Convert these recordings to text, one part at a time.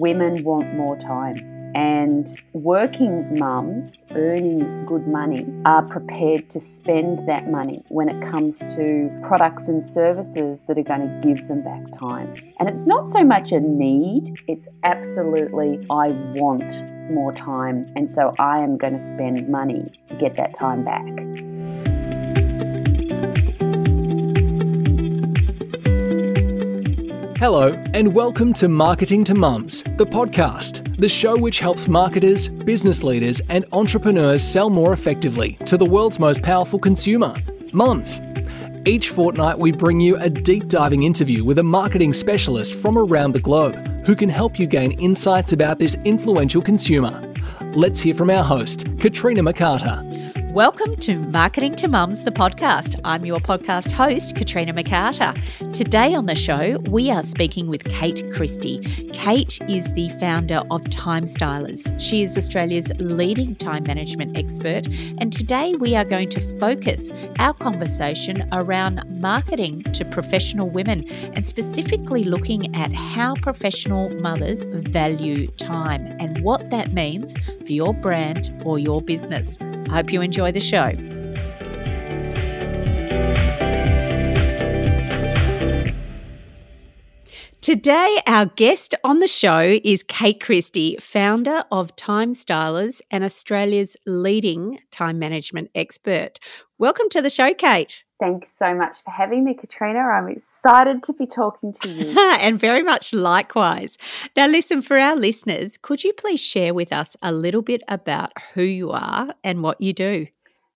women want more time. And working mums earning good money are prepared to spend that money when it comes to products and services that are going to give them back time. And it's not so much a need, it's absolutely, I want more time. And so I am going to spend money to get that time back. Hello, and welcome to Marketing to Mums, the podcast, the show which helps marketers, business leaders, and entrepreneurs sell more effectively to the world's most powerful consumer, mums. Each fortnight, we bring you a deep diving interview with a marketing specialist from around the globe who can help you gain insights about this influential consumer. Let's hear from our host, Katrina McCarter. Welcome to Marketing to Mums, the podcast. I'm your podcast host, Katrina McCarter. Today on the show, we are speaking with Kate Christie. Kate is the founder of Time Stylers. She is Australia's leading time management expert, and today we are going to focus our conversation around marketing to professional women and specifically looking at how professional mothers value time and what that means for your brand or your business. I hope you enjoy the show. Today, our guest on the show is Kate Christie, founder of Time Stylers and Australia's leading time management expert. Welcome to the show, Kate. Thanks so much for having me, Katrina. I'm excited to be talking to you. and very much likewise. Now, listen, for our listeners, could you please share with us a little bit about who you are and what you do?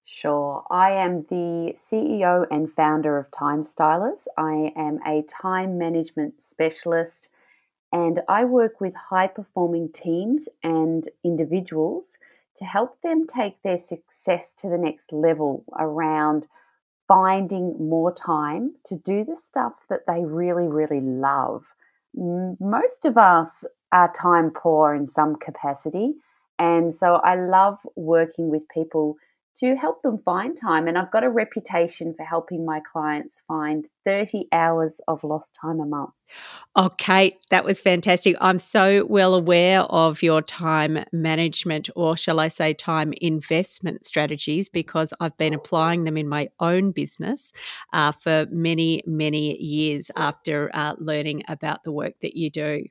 Sure. I am the CEO and founder of Time Stylers. I am a time management specialist and I work with high performing teams and individuals to help them take their success to the next level around finding more time to do the stuff that they really, really love. Most of us are time poor in some capacity. And so I love working with people to help them find time. And I've got a reputation for helping my clients find 30 hours of lost time a month. Okay, that was fantastic. I'm so well aware of your time management, or shall I say, time investment strategies, because I've been applying them in my own business uh, for many, many years after uh, learning about the work that you do.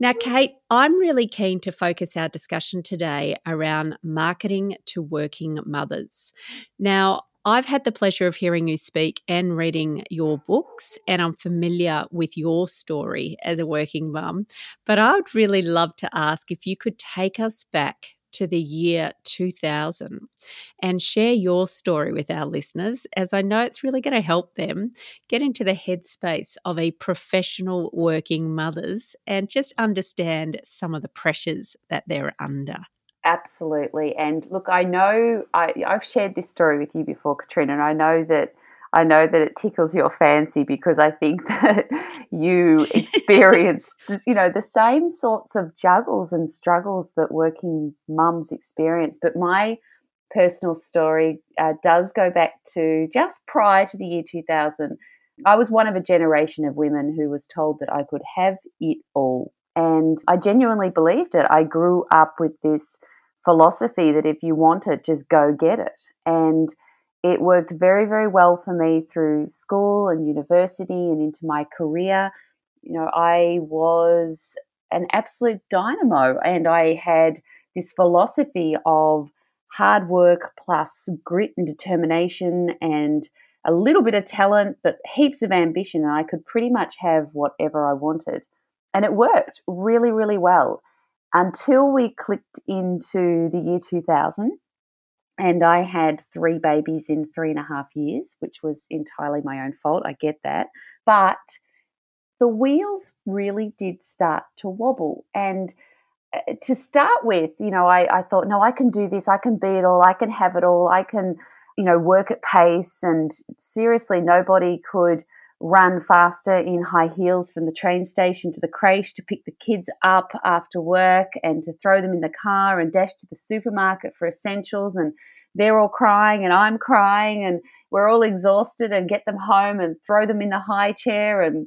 Now, Kate, I'm really keen to focus our discussion today around marketing to working mothers. Now, I've had the pleasure of hearing you speak and reading your books, and I'm familiar with your story as a working mum. But I would really love to ask if you could take us back to the year 2000 and share your story with our listeners, as I know it's really going to help them get into the headspace of a professional working mothers and just understand some of the pressures that they're under. Absolutely. And look, I know I, I've shared this story with you before, Katrina, and I know that I know that it tickles your fancy because I think that you experience, you know, the same sorts of juggles and struggles that working mums experience. But my personal story uh, does go back to just prior to the year 2000. I was one of a generation of women who was told that I could have it all. And I genuinely believed it. I grew up with this philosophy that if you want it, just go get it. And it worked very, very well for me through school and university and into my career. You know, I was an absolute dynamo and I had this philosophy of hard work plus grit and determination and a little bit of talent, but heaps of ambition. And I could pretty much have whatever I wanted. And it worked really, really well until we clicked into the year 2000 and I had three babies in three and a half years, which was entirely my own fault. I get that. But the wheels really did start to wobble. And uh, to start with, you know, I, I thought, no, I can do this. I can be it all. I can have it all. I can, you know, work at pace. And seriously, nobody could run faster in high heels from the train station to the creche to pick the kids up after work and to throw them in the car and dash to the supermarket for essentials and they're all crying and I'm crying and we're all exhausted and get them home and throw them in the high chair and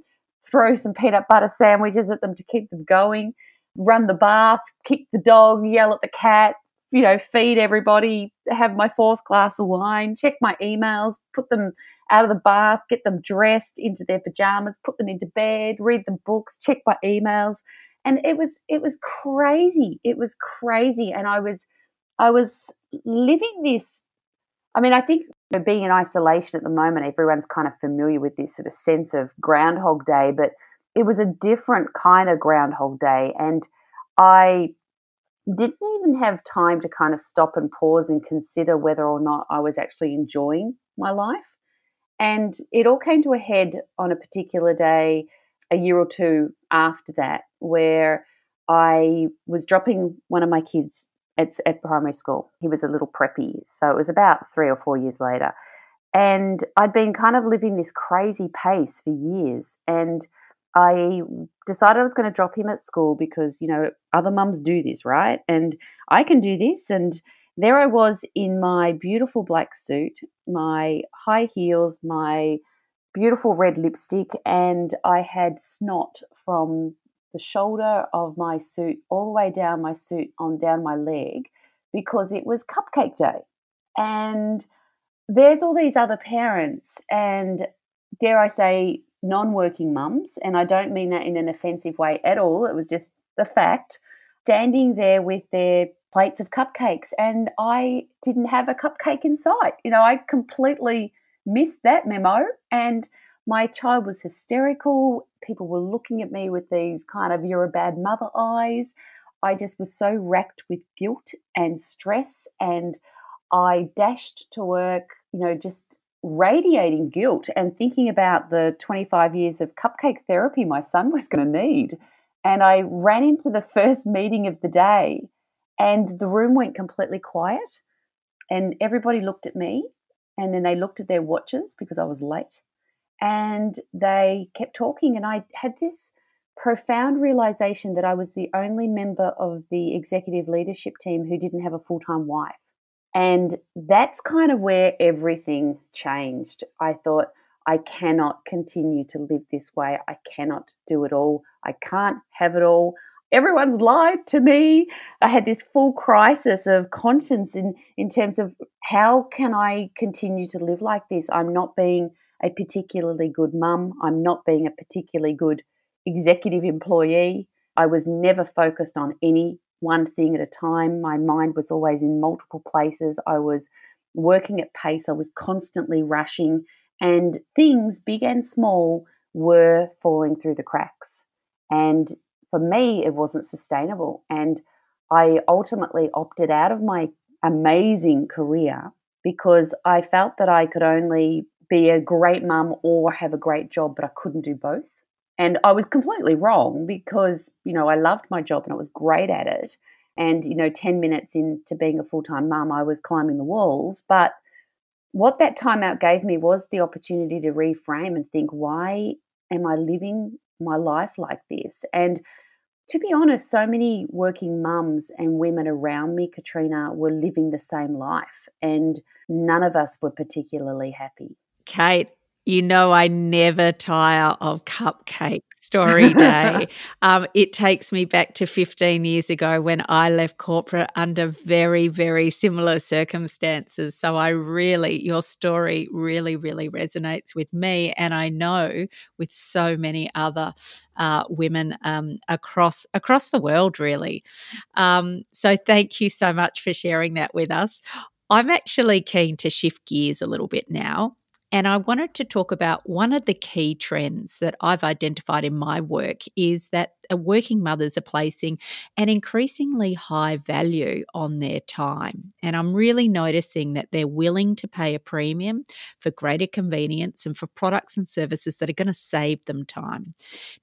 throw some peanut butter sandwiches at them to keep them going. run the bath, kick the dog, yell at the cat, you know, feed everybody, have my fourth glass of wine, check my emails, put them out of the bath, get them dressed into their pajamas, put them into bed, read them books, check my emails. And it was it was crazy. It was crazy. And I was I was living this I mean, I think being in isolation at the moment, everyone's kind of familiar with this sort of sense of Groundhog Day, but it was a different kind of Groundhog Day. And I didn't even have time to kind of stop and pause and consider whether or not I was actually enjoying my life. And it all came to a head on a particular day a year or two after that, where I was dropping one of my kids at, at primary school. He was a little preppy, so it was about three or four years later. And I'd been kind of living this crazy pace for years. And I decided I was going to drop him at school because, you know, other mums do this, right? And I can do this. And there I was in my beautiful black suit, my high heels, my beautiful red lipstick, and I had snot from the shoulder of my suit all the way down my suit on down my leg because it was cupcake day. And there's all these other parents and dare I say non-working mums and I don't mean that in an offensive way at all it was just the fact standing there with their plates of cupcakes and I didn't have a cupcake in sight. You know, I completely missed that memo and my child was hysterical. People were looking at me with these kind of you're a bad mother eyes. I just was so racked with guilt and stress and I dashed to work, you know, just radiating guilt and thinking about the 25 years of cupcake therapy my son was going to need. And I ran into the first meeting of the day and the room went completely quiet. And everybody looked at me and then they looked at their watches because I was late. And they kept talking. And I had this profound realization that I was the only member of the executive leadership team who didn't have a full time wife. And that's kind of where everything changed. I thought, I cannot continue to live this way. I cannot do it all. I can't have it all everyone's lied to me. I had this full crisis of conscience in, in terms of how can I continue to live like this? I'm not being a particularly good mum. I'm not being a particularly good executive employee. I was never focused on any one thing at a time. My mind was always in multiple places. I was working at pace. I was constantly rushing, and things, big and small, were falling through the cracks. And for me, it wasn't sustainable. And I ultimately opted out of my amazing career because I felt that I could only be a great mum or have a great job, but I couldn't do both. And I was completely wrong because, you know, I loved my job and I was great at it. And, you know, 10 minutes into being a full time mum, I was climbing the walls. But what that time out gave me was the opportunity to reframe and think, why am I living my life like this? And to be honest, so many working mums and women around me, Katrina, were living the same life, and none of us were particularly happy. Kate, you know, I never tire of cupcake story day. um, it takes me back to 15 years ago when I left corporate under very, very similar circumstances. So I really, your story really, really resonates with me. And I know with so many other uh, women um, across across the world, really. Um, so thank you so much for sharing that with us. I'm actually keen to shift gears a little bit now and I wanted to talk about one of the key trends that I've identified in my work is that uh, working mothers are placing an increasingly high value on their time. And I'm really noticing that they're willing to pay a premium for greater convenience and for products and services that are going to save them time.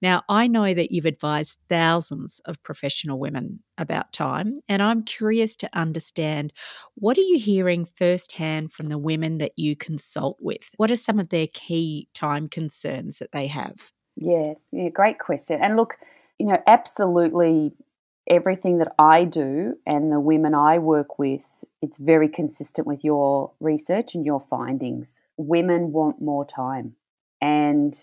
Now, I know that you've advised thousands of professional women about time, and I'm curious to understand what are you hearing firsthand from the women that you consult with? What are some of their key time concerns that they have? Yeah, yeah, great question. And look, you know, absolutely everything that I do and the women I work with, it's very consistent with your research and your findings. Women want more time. And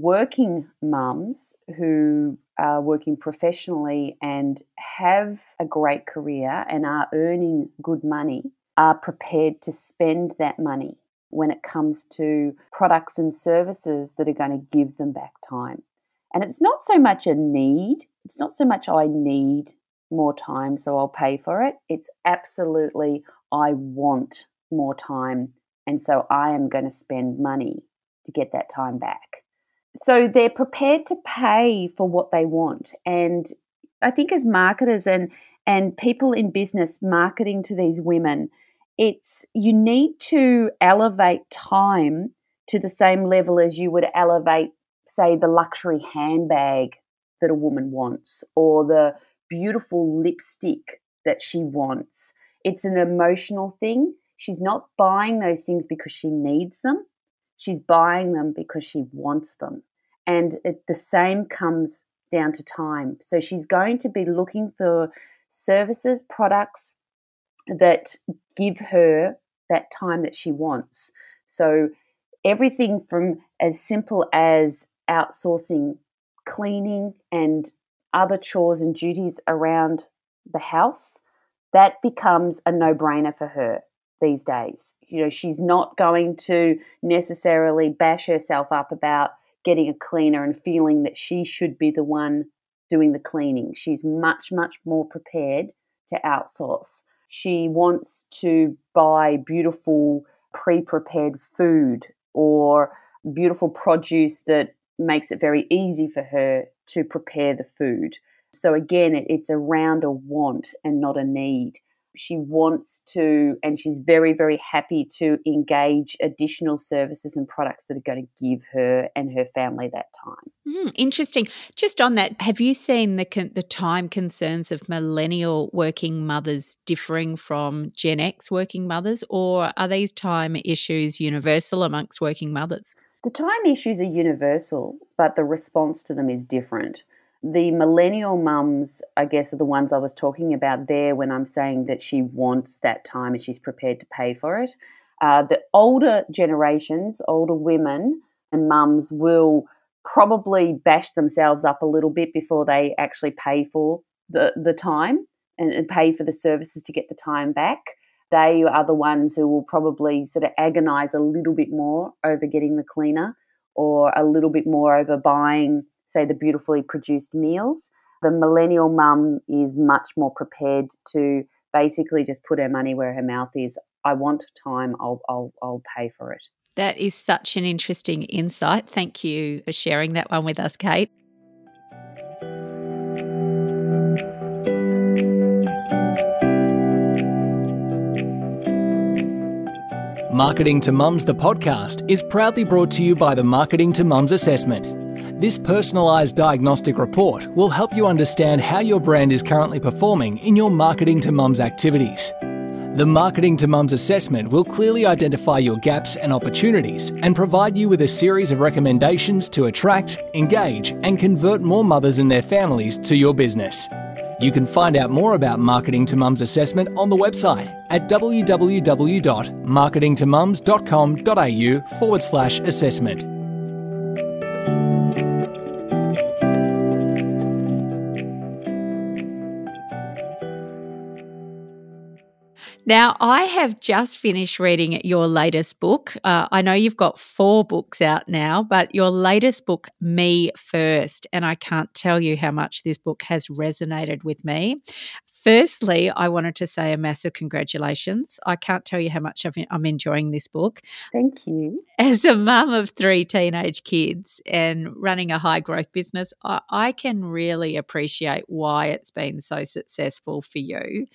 working mums who are working professionally and have a great career and are earning good money are prepared to spend that money when it comes to products and services that are going to give them back time. And it's not so much a need, it's not so much I need more time, so I'll pay for it. It's absolutely I want more time, and so I am going to spend money to get that time back. So they're prepared to pay for what they want. And I think as marketers and and people in business marketing to these women, it's you need to elevate time to the same level as you would elevate say the luxury handbag that a woman wants or the beautiful lipstick that she wants. It's an emotional thing. She's not buying those things because she needs them. She's buying them because she wants them. And it, the same comes down to time. So she's going to be looking for services, products that give her that time that she wants. So everything from as simple as outsourcing cleaning and other chores and duties around the house, that becomes a no brainer for her these days. You know, she's not going to necessarily bash herself up about getting a cleaner and feeling that she should be the one doing the cleaning. She's much, much more prepared to outsource. She wants to buy beautiful pre prepared food or beautiful produce that makes it very easy for her to prepare the food. So, again, it's around a want and not a need. She wants to, and she's very, very happy to engage additional services and products that are going to give her and her family that time. Mm, interesting. Just on that, have you seen the the time concerns of millennial working mothers differing from Gen X working mothers, or are these time issues universal amongst working mothers? The time issues are universal, but the response to them is different. The millennial mums, I guess, are the ones I was talking about there when I'm saying that she wants that time and she's prepared to pay for it. Uh, the older generations, older women and mums will probably bash themselves up a little bit before they actually pay for the, the time and, and pay for the services to get the time back they are the ones who will probably sort of agonize a little bit more over getting the cleaner or a little bit more over buying, say, the beautifully produced meals. The millennial mum is much more prepared to basically just put her money where her mouth is. I want time, I'll, I'll, I'll pay for it. That is such an interesting insight. Thank you for sharing that one with us, Kate. Marketing to Mums, the podcast, is proudly brought to you by the Marketing to Mums Assessment. This personalised diagnostic report will help you understand how your brand is currently performing in your Marketing to Mums activities. The Marketing to Mums assessment will clearly identify your gaps and opportunities and provide you with a series of recommendations to attract, engage, and convert more mothers and their families to your business. You can find out more about Marketing to Mums assessment on the website at www.marketingtomums.com.au forward slash assessment. Now, I have just finished reading your latest book. Uh, I know you've got four books out now, but your latest book, Me First, and I can't tell you how much this book has resonated with me. Firstly, I wanted to say a massive congratulations. I can't tell you how much I'm enjoying this book. Thank you. As a mum of three teenage kids and running a high growth business, I, I can really appreciate why it's been so successful for you.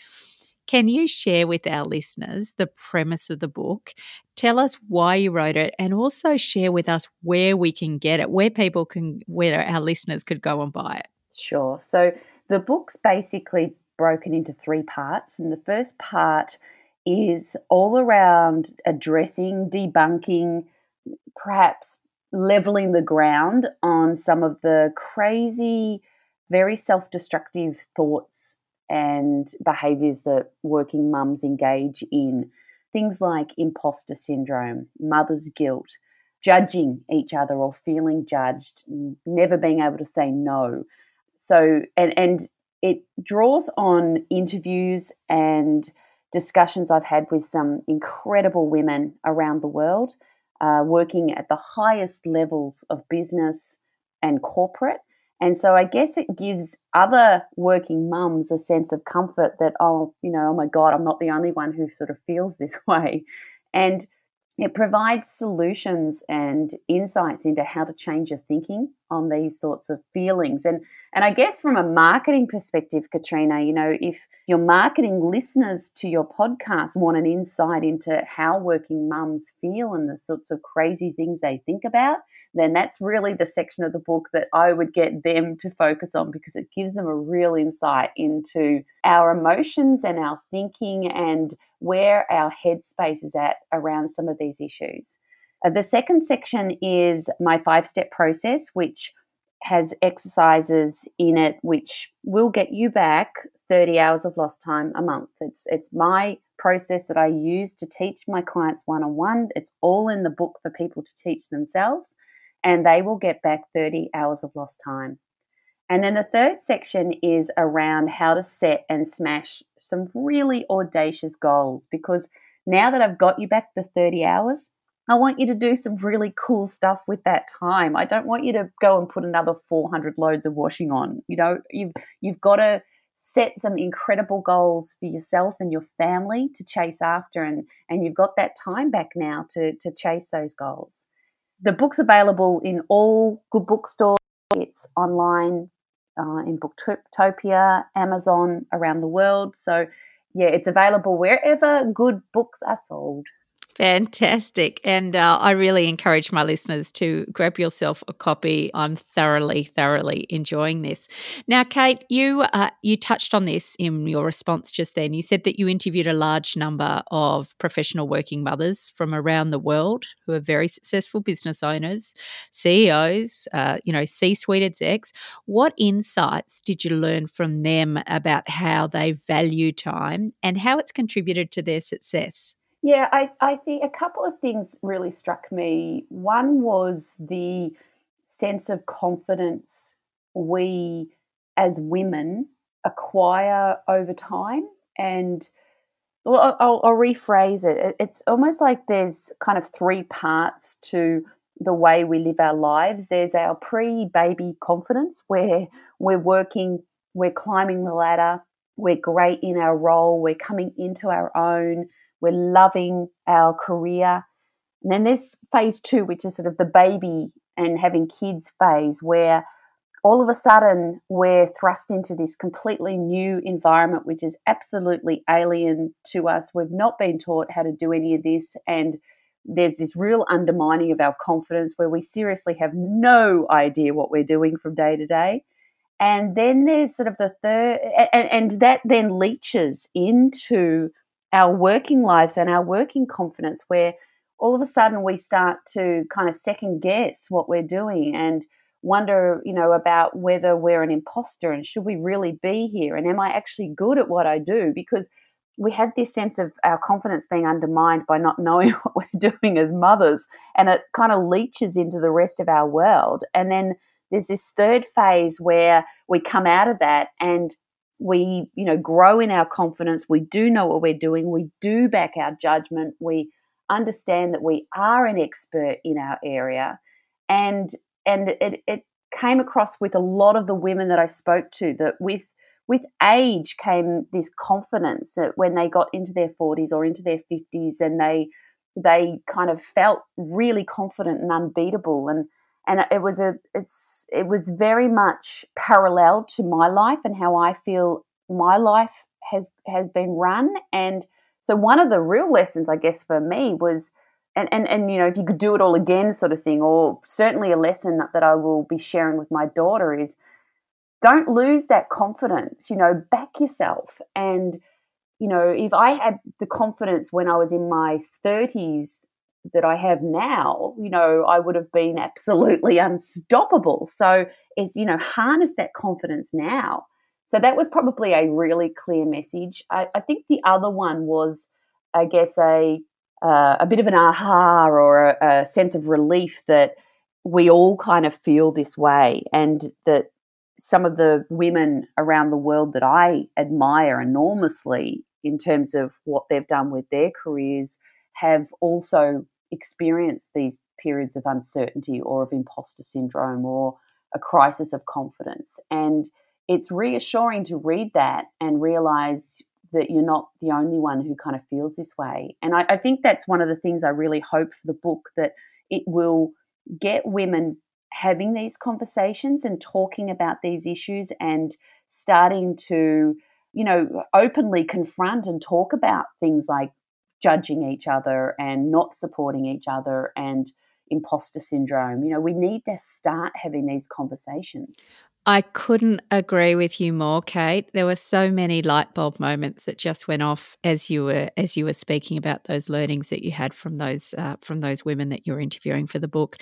Can you share with our listeners the premise of the book? Tell us why you wrote it and also share with us where we can get it, where people can, where our listeners could go and buy it. Sure. So the book's basically broken into three parts. And the first part is all around addressing, debunking, perhaps leveling the ground on some of the crazy, very self destructive thoughts and behaviours that working mums engage in. Things like imposter syndrome, mother's guilt, judging each other or feeling judged, never being able to say no. So, and, and it draws on interviews and discussions I've had with some incredible women around the world, uh, working at the highest levels of business and corporate. And so I guess it gives other working mums a sense of comfort that, oh, you know, oh my God, I'm not the only one who sort of feels this way. And it provides solutions and insights into how to change your thinking on these sorts of feelings. And and I guess from a marketing perspective, Katrina, you know, if your marketing listeners to your podcast want an insight into how working mums feel and the sorts of crazy things they think about, then that's really the section of the book that I would get them to focus on because it gives them a real insight into our emotions and our thinking and where our headspace is at around some of these issues. Uh, the second section is my five step process, which has exercises in it which will get you back 30 hours of lost time a month. It's it's my process that I use to teach my clients one on one. It's all in the book for people to teach themselves and they will get back 30 hours of lost time. And then the third section is around how to set and smash some really audacious goals because now that I've got you back the 30 hours, I want you to do some really cool stuff with that time. I don't want you to go and put another 400 loads of washing on. You know, you've you've got to set some incredible goals for yourself and your family to chase after and and you've got that time back now to to chase those goals. The book's available in all good bookstores. It's online uh, in Booktopia, Amazon, around the world. So, yeah, it's available wherever good books are sold. Fantastic. And uh, I really encourage my listeners to grab yourself a copy. I'm thoroughly, thoroughly enjoying this. Now, Kate, you uh, you touched on this in your response just then. You said that you interviewed a large number of professional working mothers from around the world who are very successful business owners, CEOs, uh, you know, C-suite execs. What insights did you learn from them about how they value time and how it's contributed to their success? Yeah, I, I think a couple of things really struck me. One was the sense of confidence we as women acquire over time. And well, I'll, I'll rephrase it. It's almost like there's kind of three parts to the way we live our lives. There's our pre baby confidence, where we're working, we're climbing the ladder, we're great in our role, we're coming into our own we're loving our career. And then there's phase two, which is sort of the baby and having kids phase, where all of a sudden we're thrust into this completely new environment, which is absolutely alien to us. We've not been taught how to do any of this. And there's this real undermining of our confidence where we seriously have no idea what we're doing from day to day. And then there's sort of the third, and, and that then leaches into our working lives and our working confidence where all of a sudden we start to kind of second guess what we're doing and wonder you know about whether we're an imposter and should we really be here and am i actually good at what i do? Because we have this sense of our confidence being undermined by not knowing what we're doing as mothers and it kind of leaches into the rest of our world. And then there's this third phase where we come out of that and we you know grow in our confidence. We do know what we're doing. We do back our judgment. We understand that we are an expert in our area. And and it, it came across with a lot of the women that i spoke to that with with age came this confidence that when they got into their 40s or into their 50s and they they kind of felt really confident and unbeatable. And and it was a it's it was very much parallel to my life and how I feel my life has has been run. And so one of the real lessons I guess for me was and, and and you know if you could do it all again sort of thing or certainly a lesson that I will be sharing with my daughter is don't lose that confidence you know back yourself. And you know if I had the confidence when I was in my 30s that I have now, you know, I would have been absolutely unstoppable. So it's, you know, harness that confidence now. So that was probably a really clear message. I, I think the other one was, I guess, a uh, a bit of an aha or a, a sense of relief that we all kind of feel this way, and that some of the women around the world that I admire enormously in terms of what they've done with their careers have also experienced these periods of uncertainty or of imposter syndrome or a crisis of confidence. And it's reassuring to read that and realize that you're not the only one who kind of feels this way. And I, I think that's one of the things I really hope for the book that it will get women having these conversations and talking about these issues and starting to, you know, openly confront and talk about things like judging each other and not supporting each other and imposter syndrome. You know, we need to start having these conversations. I couldn't agree with you more, Kate. There were so many light bulb moments that just went off as you were as you were speaking about those learnings that you had from those uh, from those women that you were interviewing for the book.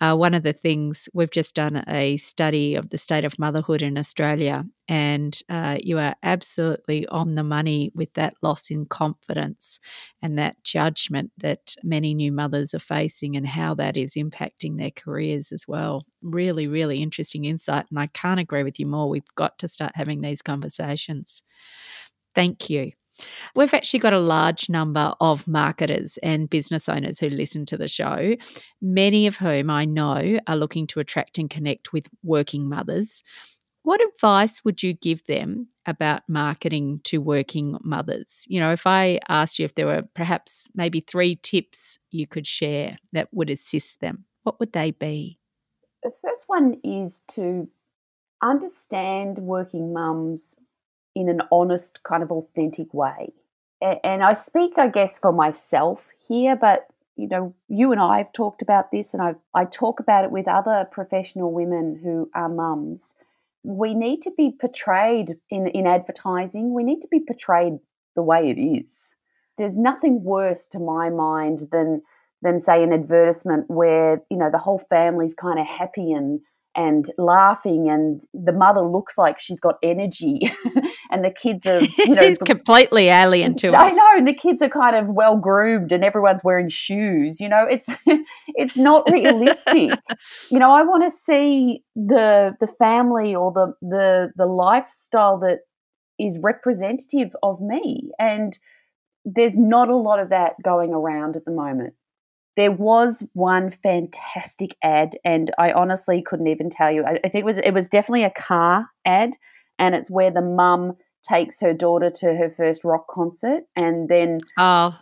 Uh, one of the things we've just done a study of the state of motherhood in Australia, and uh, you are absolutely on the money with that loss in confidence and that judgment that many new mothers are facing, and how that is impacting their careers as well. Really, really interesting insight, and I can't agree with you more. We've got to start having these conversations. Thank you. We've actually got a large number of marketers and business owners who listen to the show, many of whom I know are looking to attract and connect with working mothers. What advice would you give them about marketing to working mothers? You know, if I asked you if there were perhaps maybe three tips you could share that would assist them, what would they be? The first one is to understand working mums in an honest, kind of authentic way. And I speak, I guess, for myself here, but you know, you and I have talked about this, and I, I talk about it with other professional women who are mums. We need to be portrayed in, in advertising, we need to be portrayed the way it is. There's nothing worse to my mind than than say an advertisement where you know the whole family's kind of happy and and laughing and the mother looks like she's got energy. And the kids are you know completely alien to I us. I know and the kids are kind of well groomed and everyone's wearing shoes you know? It's it's not realistic. You know I want to see the the family or the the the lifestyle that is representative of me and there's not a lot of that going around at the moment there was one fantastic ad, and I honestly couldn't even tell you. I, I think it was it was definitely a car ad, and it's where the mum takes her daughter to her first rock concert, and then oh,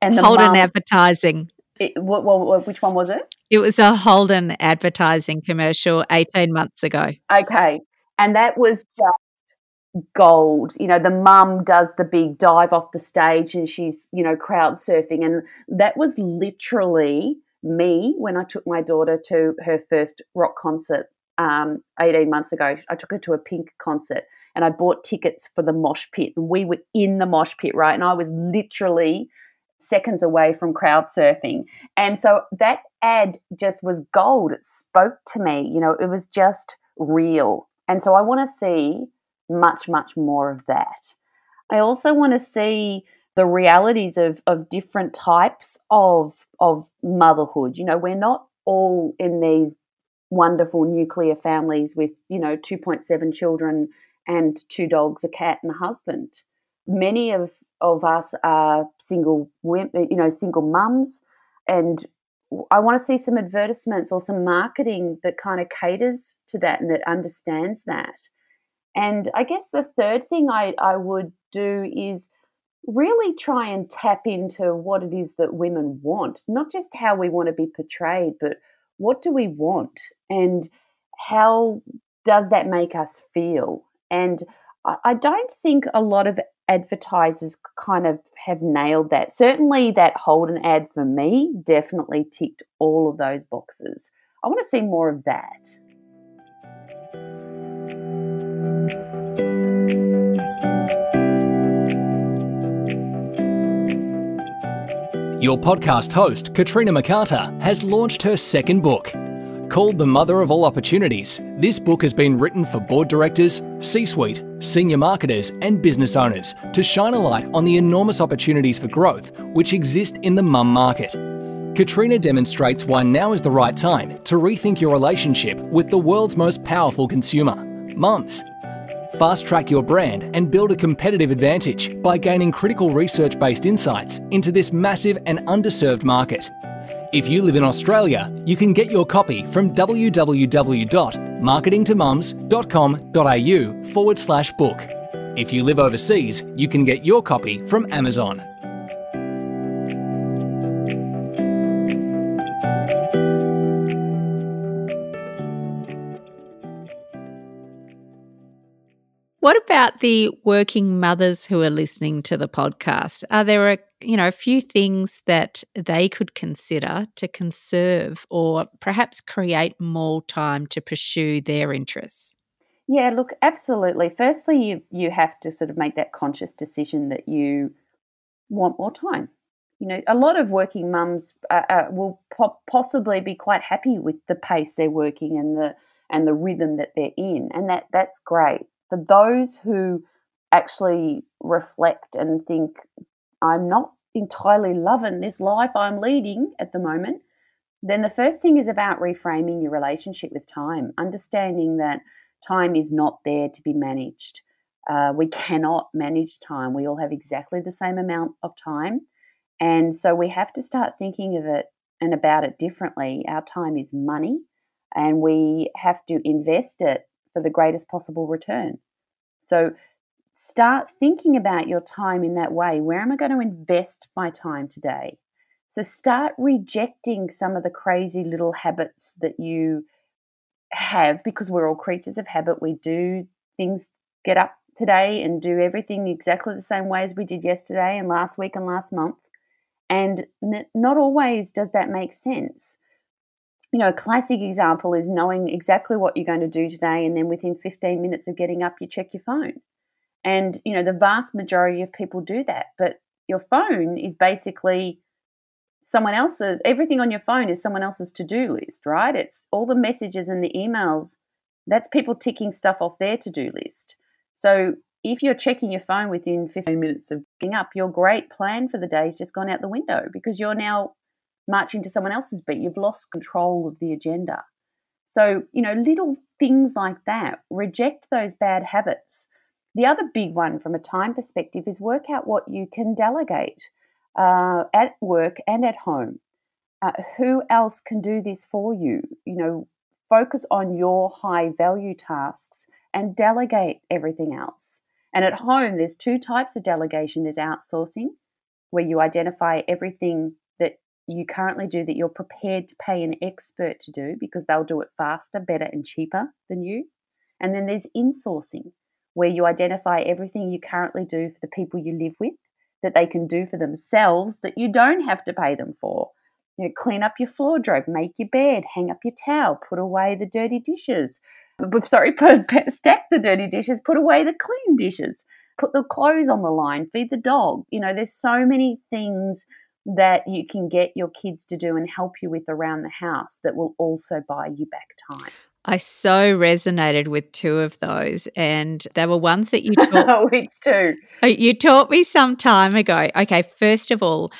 and the Holden mum, advertising. It, what, what, which one was it? It was a Holden advertising commercial eighteen months ago. Okay, and that was just gold. You know, the mum does the big dive off the stage and she's, you know, crowd surfing. And that was literally me when I took my daughter to her first rock concert um, 18 months ago. I took her to a pink concert and I bought tickets for the mosh pit. And we were in the mosh pit, right? And I was literally seconds away from crowd surfing. And so that ad just was gold. It spoke to me. You know, it was just real. And so I want to see much, much more of that. I also want to see the realities of, of different types of, of motherhood. You know, we're not all in these wonderful nuclear families with, you know, 2.7 children and two dogs, a cat, and a husband. Many of, of us are single women, you know, single mums. And I want to see some advertisements or some marketing that kind of caters to that and that understands that. And I guess the third thing I, I would do is really try and tap into what it is that women want, not just how we want to be portrayed, but what do we want and how does that make us feel? And I, don't think a lot of advertisers kind of have nailed that. Certainly, that Holden ad for me definitely ticked all of those boxes. I want to see more of that. Your podcast host, Katrina McCarter, has launched her second book. Called the mother of all opportunities, this book has been written for board directors, C suite, senior marketers, and business owners to shine a light on the enormous opportunities for growth which exist in the mum market. Katrina demonstrates why now is the right time to rethink your relationship with the world's most powerful consumer, mums. Fast track your brand and build a competitive advantage by gaining critical research based insights into this massive and underserved market. If you live in Australia, you can get your copy from www.marketingtomums.com.au forward slash book. If you live overseas, you can get your copy from Amazon. What about the working mothers who are listening to the podcast? Are there a you know a few things that they could consider to conserve or perhaps create more time to pursue their interests? Yeah, look, absolutely. Firstly, you you have to sort of make that conscious decision that you want more time. You know, a lot of working mums uh, uh, will po- possibly be quite happy with the pace they're working and the and the rhythm that they're in, and that that's great for those who actually reflect and think, I'm not entirely loving this life I'm leading at the moment, then the first thing is about reframing your relationship with time, understanding that time is not there to be managed. Uh, we cannot manage time. We all have exactly the same amount of time. And so we have to start thinking of it and about it differently. Our time is money, and we have to invest it for the greatest possible return. So start thinking about your time in that way. Where am I going to invest my time today? So start rejecting some of the crazy little habits that you have because we're all creatures of habit. We do things, get up today and do everything exactly the same way as we did yesterday and last week and last month. And not always does that make sense you know, a classic example is knowing exactly what you're going to do today, and then within 15 minutes of getting up, you check your phone. And, you know, the vast majority of people do that. But your phone is basically someone else's, everything on your phone is someone else's to do list, right? It's all the messages and the emails, that's people ticking stuff off their to do list. So if you're checking your phone within 15 minutes of getting up, your great plan for the day has just gone out the window because you're now marching to someone else's beat. You've lost control of the agenda. So, you know, little things like that, reject those bad habits. The other big one from a time perspective is work out what you can delegate uh, at work and at home. Uh, who else can do this for you? You know, focus on your high value tasks and delegate everything else. And at home, there's two types of delegation there's outsourcing, where you identify everything you currently do that you're prepared to pay an expert to do because they'll do it faster, better, and cheaper than you. And then there's insourcing, where you identify everything you currently do for the people you live with that they can do for themselves that you don't have to pay them for. You know, clean up your floor make your bed, hang up your towel, put away the dirty dishes. Sorry, stack the dirty dishes, put away the clean dishes, put the clothes on the line, feed the dog. You know, there's so many things that you can get your kids to do and help you with around the house that will also buy you back time. I so resonated with two of those, and they were ones that you taught. Which two? Oh, you taught me some time ago. Okay, first of all,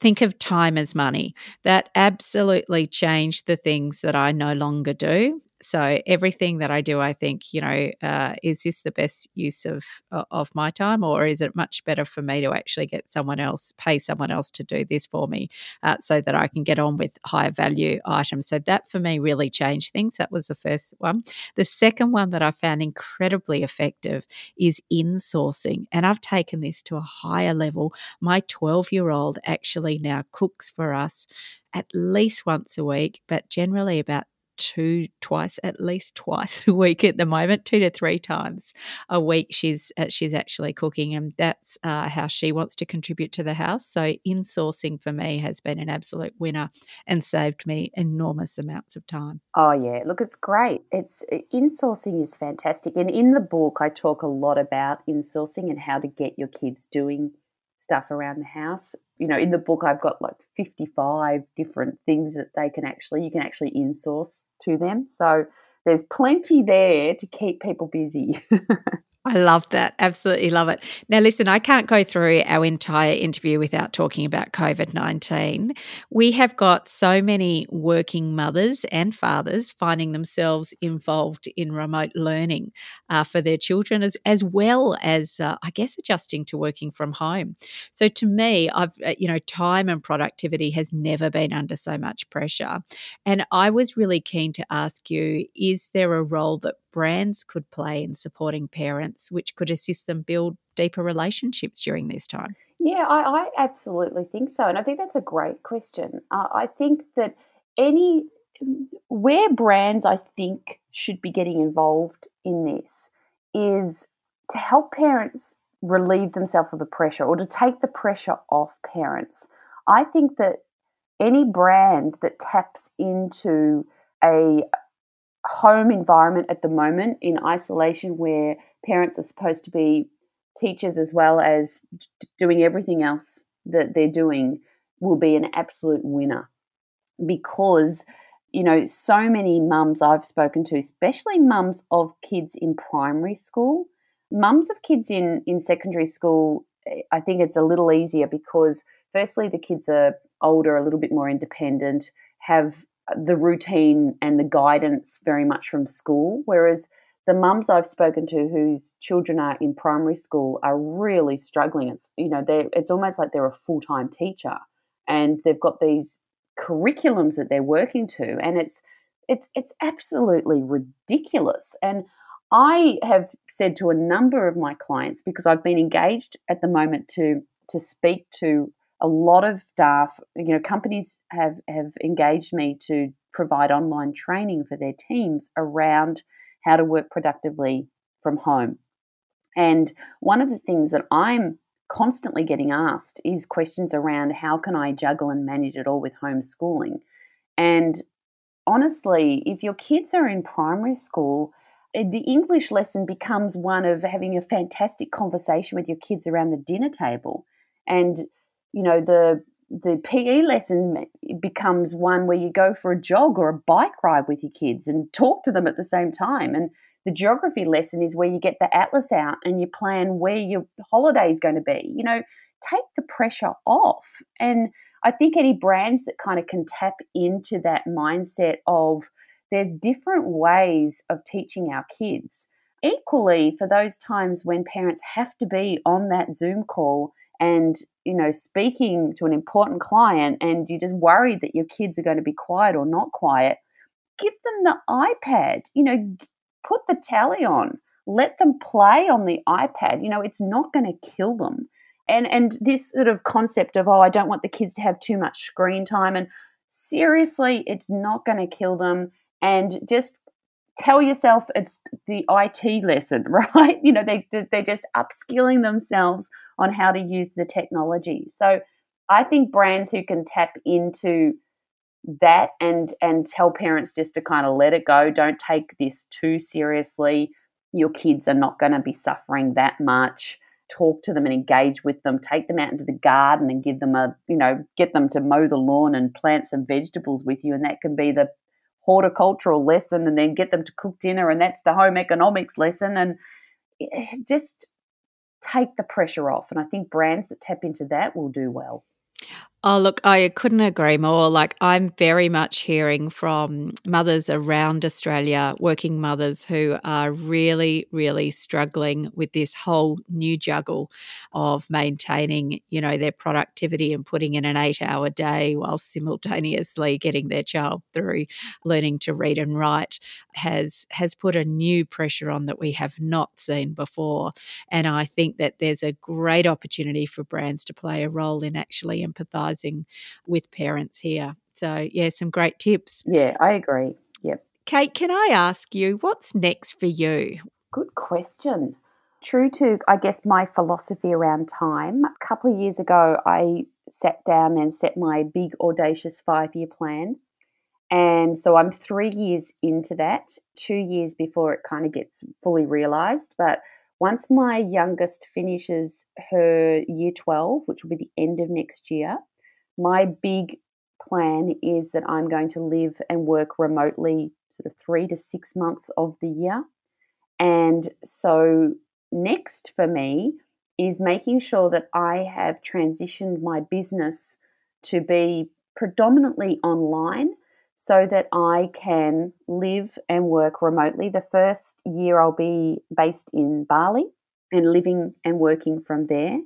think of time as money. That absolutely changed the things that I no longer do. So everything that I do, I think, you know, uh, is this the best use of of my time, or is it much better for me to actually get someone else, pay someone else to do this for me, uh, so that I can get on with higher value items? So that for me really changed things. That was the first one. The second one that I found incredibly effective is insourcing, and I've taken this to a higher level. My twelve year old actually now cooks for us at least once a week, but generally about two twice at least twice a week at the moment two to three times a week she's uh, she's actually cooking and that's uh, how she wants to contribute to the house. So insourcing for me has been an absolute winner and saved me enormous amounts of time. Oh yeah. Look it's great. It's insourcing is fantastic. And in the book i talk a lot about insourcing and how to get your kids doing stuff around the house. You know, in the book, I've got like 55 different things that they can actually, you can actually insource to them. So there's plenty there to keep people busy. I love that. Absolutely love it. Now, listen, I can't go through our entire interview without talking about COVID 19. We have got so many working mothers and fathers finding themselves involved in remote learning uh, for their children, as, as well as, uh, I guess, adjusting to working from home. So, to me, I've, uh, you know, time and productivity has never been under so much pressure. And I was really keen to ask you is there a role that brands could play in supporting parents, which could assist them build deeper relationships during this time? Yeah, I, I absolutely think so. And I think that's a great question. Uh, I think that any, where brands I think should be getting involved in this is to help parents relieve themselves of the pressure or to take the pressure off parents. I think that any brand that taps into a home environment at the moment in isolation where parents are supposed to be teachers as well as doing everything else that they're doing will be an absolute winner. Because you know so many mums I've spoken to especially mums of kids in primary school mums of kids in in secondary school eh, I think it's a little easier because firstly the kids are older a little bit more independent have the routine and the guidance very much from school. Whereas the mums I've spoken to whose children are in primary school are really struggling. It's you know they it's almost like they're a full time teacher, and they've got these curriculums that they're working to, and it's it's it's absolutely ridiculous. And I have said to a number of my clients because I've been engaged at the moment to to speak to a lot of staff, you know, companies have, have engaged me to provide online training for their teams around how to work productively from home. And one of the things that I'm constantly getting asked is questions around how can I juggle and manage it all with homeschooling. And honestly, if your kids are in primary school, eh, the English lesson becomes one of having a fantastic conversation with your kids around the dinner table and you know the the PE lesson becomes one where you go for a jog or a bike ride with your kids and talk to them at the same time. And the geography lesson is where you get the atlas out and you plan where your holiday is going to be. You know, take the pressure off. And I think any brands that kind of can tap into that mindset of there's different ways of teaching our kids. Equally, for those times when parents have to be on that Zoom call and you know speaking to an important client and you're just worried that your kids are going to be quiet or not quiet give them the ipad you know put the tally on let them play on the ipad you know it's not going to kill them. And and this sort of concept of oh i don't want the kids to have too much screen time and seriously it's not going to kill them and just tell yourself it's the IT lesson, right? You know, they they're just upskilling themselves on how to use the technology. So I think brands who can tap into that and and tell parents just to kind of let it go, don't take this too seriously. Your kids are not going to be suffering that much. Talk to them and engage with them. Take them out into the garden and give them a, you know, get them to mow the lawn and plant some vegetables with you. And that can be the horticultural lesson and then get them to cook dinner and that's the home economics lesson. And eh, just take the pressure off and i think brands that tap into that will do well Oh, look, I couldn't agree more. Like, I'm very much hearing from mothers around Australia, working mothers who are really, really struggling with this whole new juggle of maintaining, you know, their productivity and putting in an eight hour day while simultaneously getting their child through learning to read and write has has put a new pressure on that we have not seen before. And I think that there's a great opportunity for brands to play a role in actually empathizing with parents here. So, yeah, some great tips. Yeah, I agree. Yep. Kate, can I ask you, what's next for you? Good question. True to, I guess, my philosophy around time, a couple of years ago, I sat down and set my big, audacious five year plan. And so I'm three years into that, two years before it kind of gets fully realized. But once my youngest finishes her year 12, which will be the end of next year, my big plan is that I'm going to live and work remotely sort of three to six months of the year. And so, next for me is making sure that I have transitioned my business to be predominantly online so that I can live and work remotely. The first year I'll be based in Bali and living and working from there.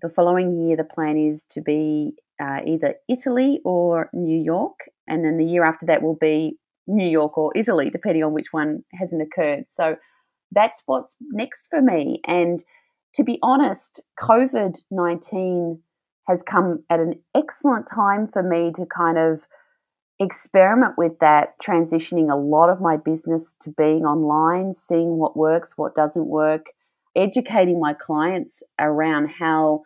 The following year, the plan is to be uh, either Italy or New York. And then the year after that will be New York or Italy, depending on which one hasn't occurred. So that's what's next for me. And to be honest, COVID 19 has come at an excellent time for me to kind of experiment with that, transitioning a lot of my business to being online, seeing what works, what doesn't work, educating my clients around how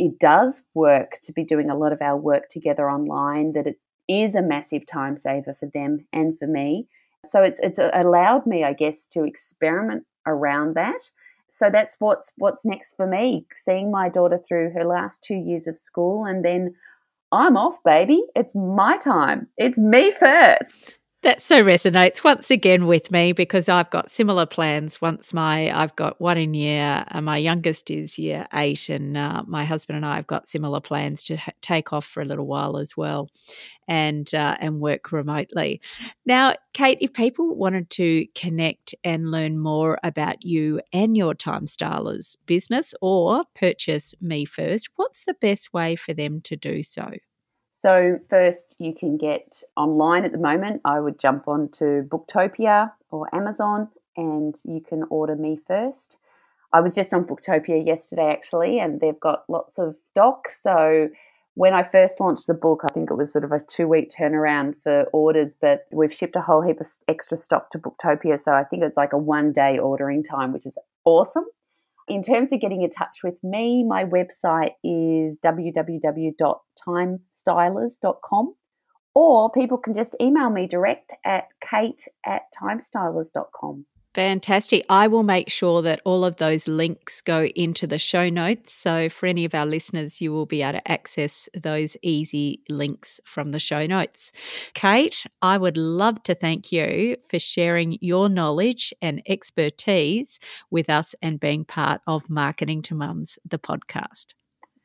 it does work to be doing a lot of our work together online, that it is a massive time saver for them and for me. So it's it's uh, allowed me, I guess, to experiment around that. So that's what's what's next for me, seeing my daughter through her last two years of school and then I'm off, baby. It's my time. It's me first. That so resonates once again with me because I've got similar plans. Once my I've got one in year, uh, my youngest is year eight, and uh, my husband and I have got similar plans to ha- take off for a little while as well, and uh, and work remotely. Now, Kate, if people wanted to connect and learn more about you and your Time Stylers business, or purchase me first, what's the best way for them to do so? So, first, you can get online at the moment. I would jump on to Booktopia or Amazon and you can order me first. I was just on Booktopia yesterday actually, and they've got lots of docs. So, when I first launched the book, I think it was sort of a two week turnaround for orders, but we've shipped a whole heap of extra stock to Booktopia. So, I think it's like a one day ordering time, which is awesome in terms of getting in touch with me, my website is www.timestylers.com or people can just email me direct at kate at timestylers.com. Fantastic. I will make sure that all of those links go into the show notes. So, for any of our listeners, you will be able to access those easy links from the show notes. Kate, I would love to thank you for sharing your knowledge and expertise with us and being part of Marketing to Mums, the podcast.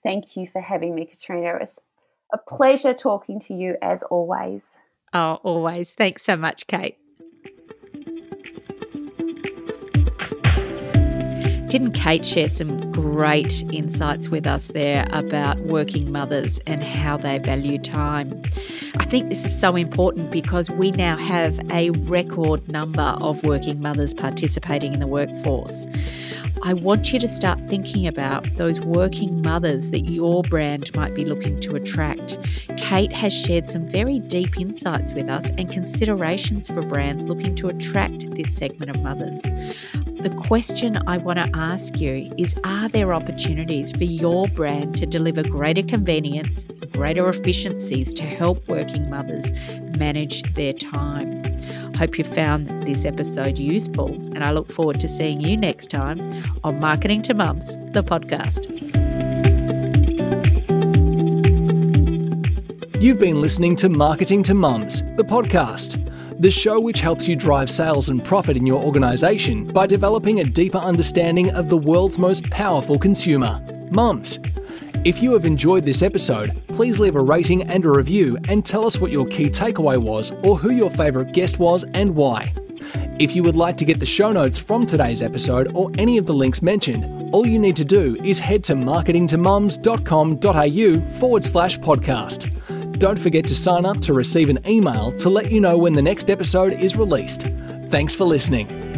Thank you for having me, Katrina. It was a pleasure talking to you as always. Oh, always. Thanks so much, Kate. Didn't Kate share some great insights with us there about working mothers and how they value time? I think this is so important because we now have a record number of working mothers participating in the workforce. I want you to start thinking about those working mothers that your brand might be looking to attract. Kate has shared some very deep insights with us and considerations for brands looking to attract this segment of mothers. The question I want to ask you is Are there opportunities for your brand to deliver greater convenience, greater efficiencies to help working mothers manage their time? Hope you found this episode useful, and I look forward to seeing you next time on Marketing to Mums, the podcast. You've been listening to Marketing to Mums, the podcast the show which helps you drive sales and profit in your organization by developing a deeper understanding of the world's most powerful consumer, mums. If you have enjoyed this episode, please leave a rating and a review and tell us what your key takeaway was or who your favourite guest was and why. If you would like to get the show notes from today's episode or any of the links mentioned, all you need to do is head to marketingtomums.com.au forward slash podcast. Don't forget to sign up to receive an email to let you know when the next episode is released. Thanks for listening.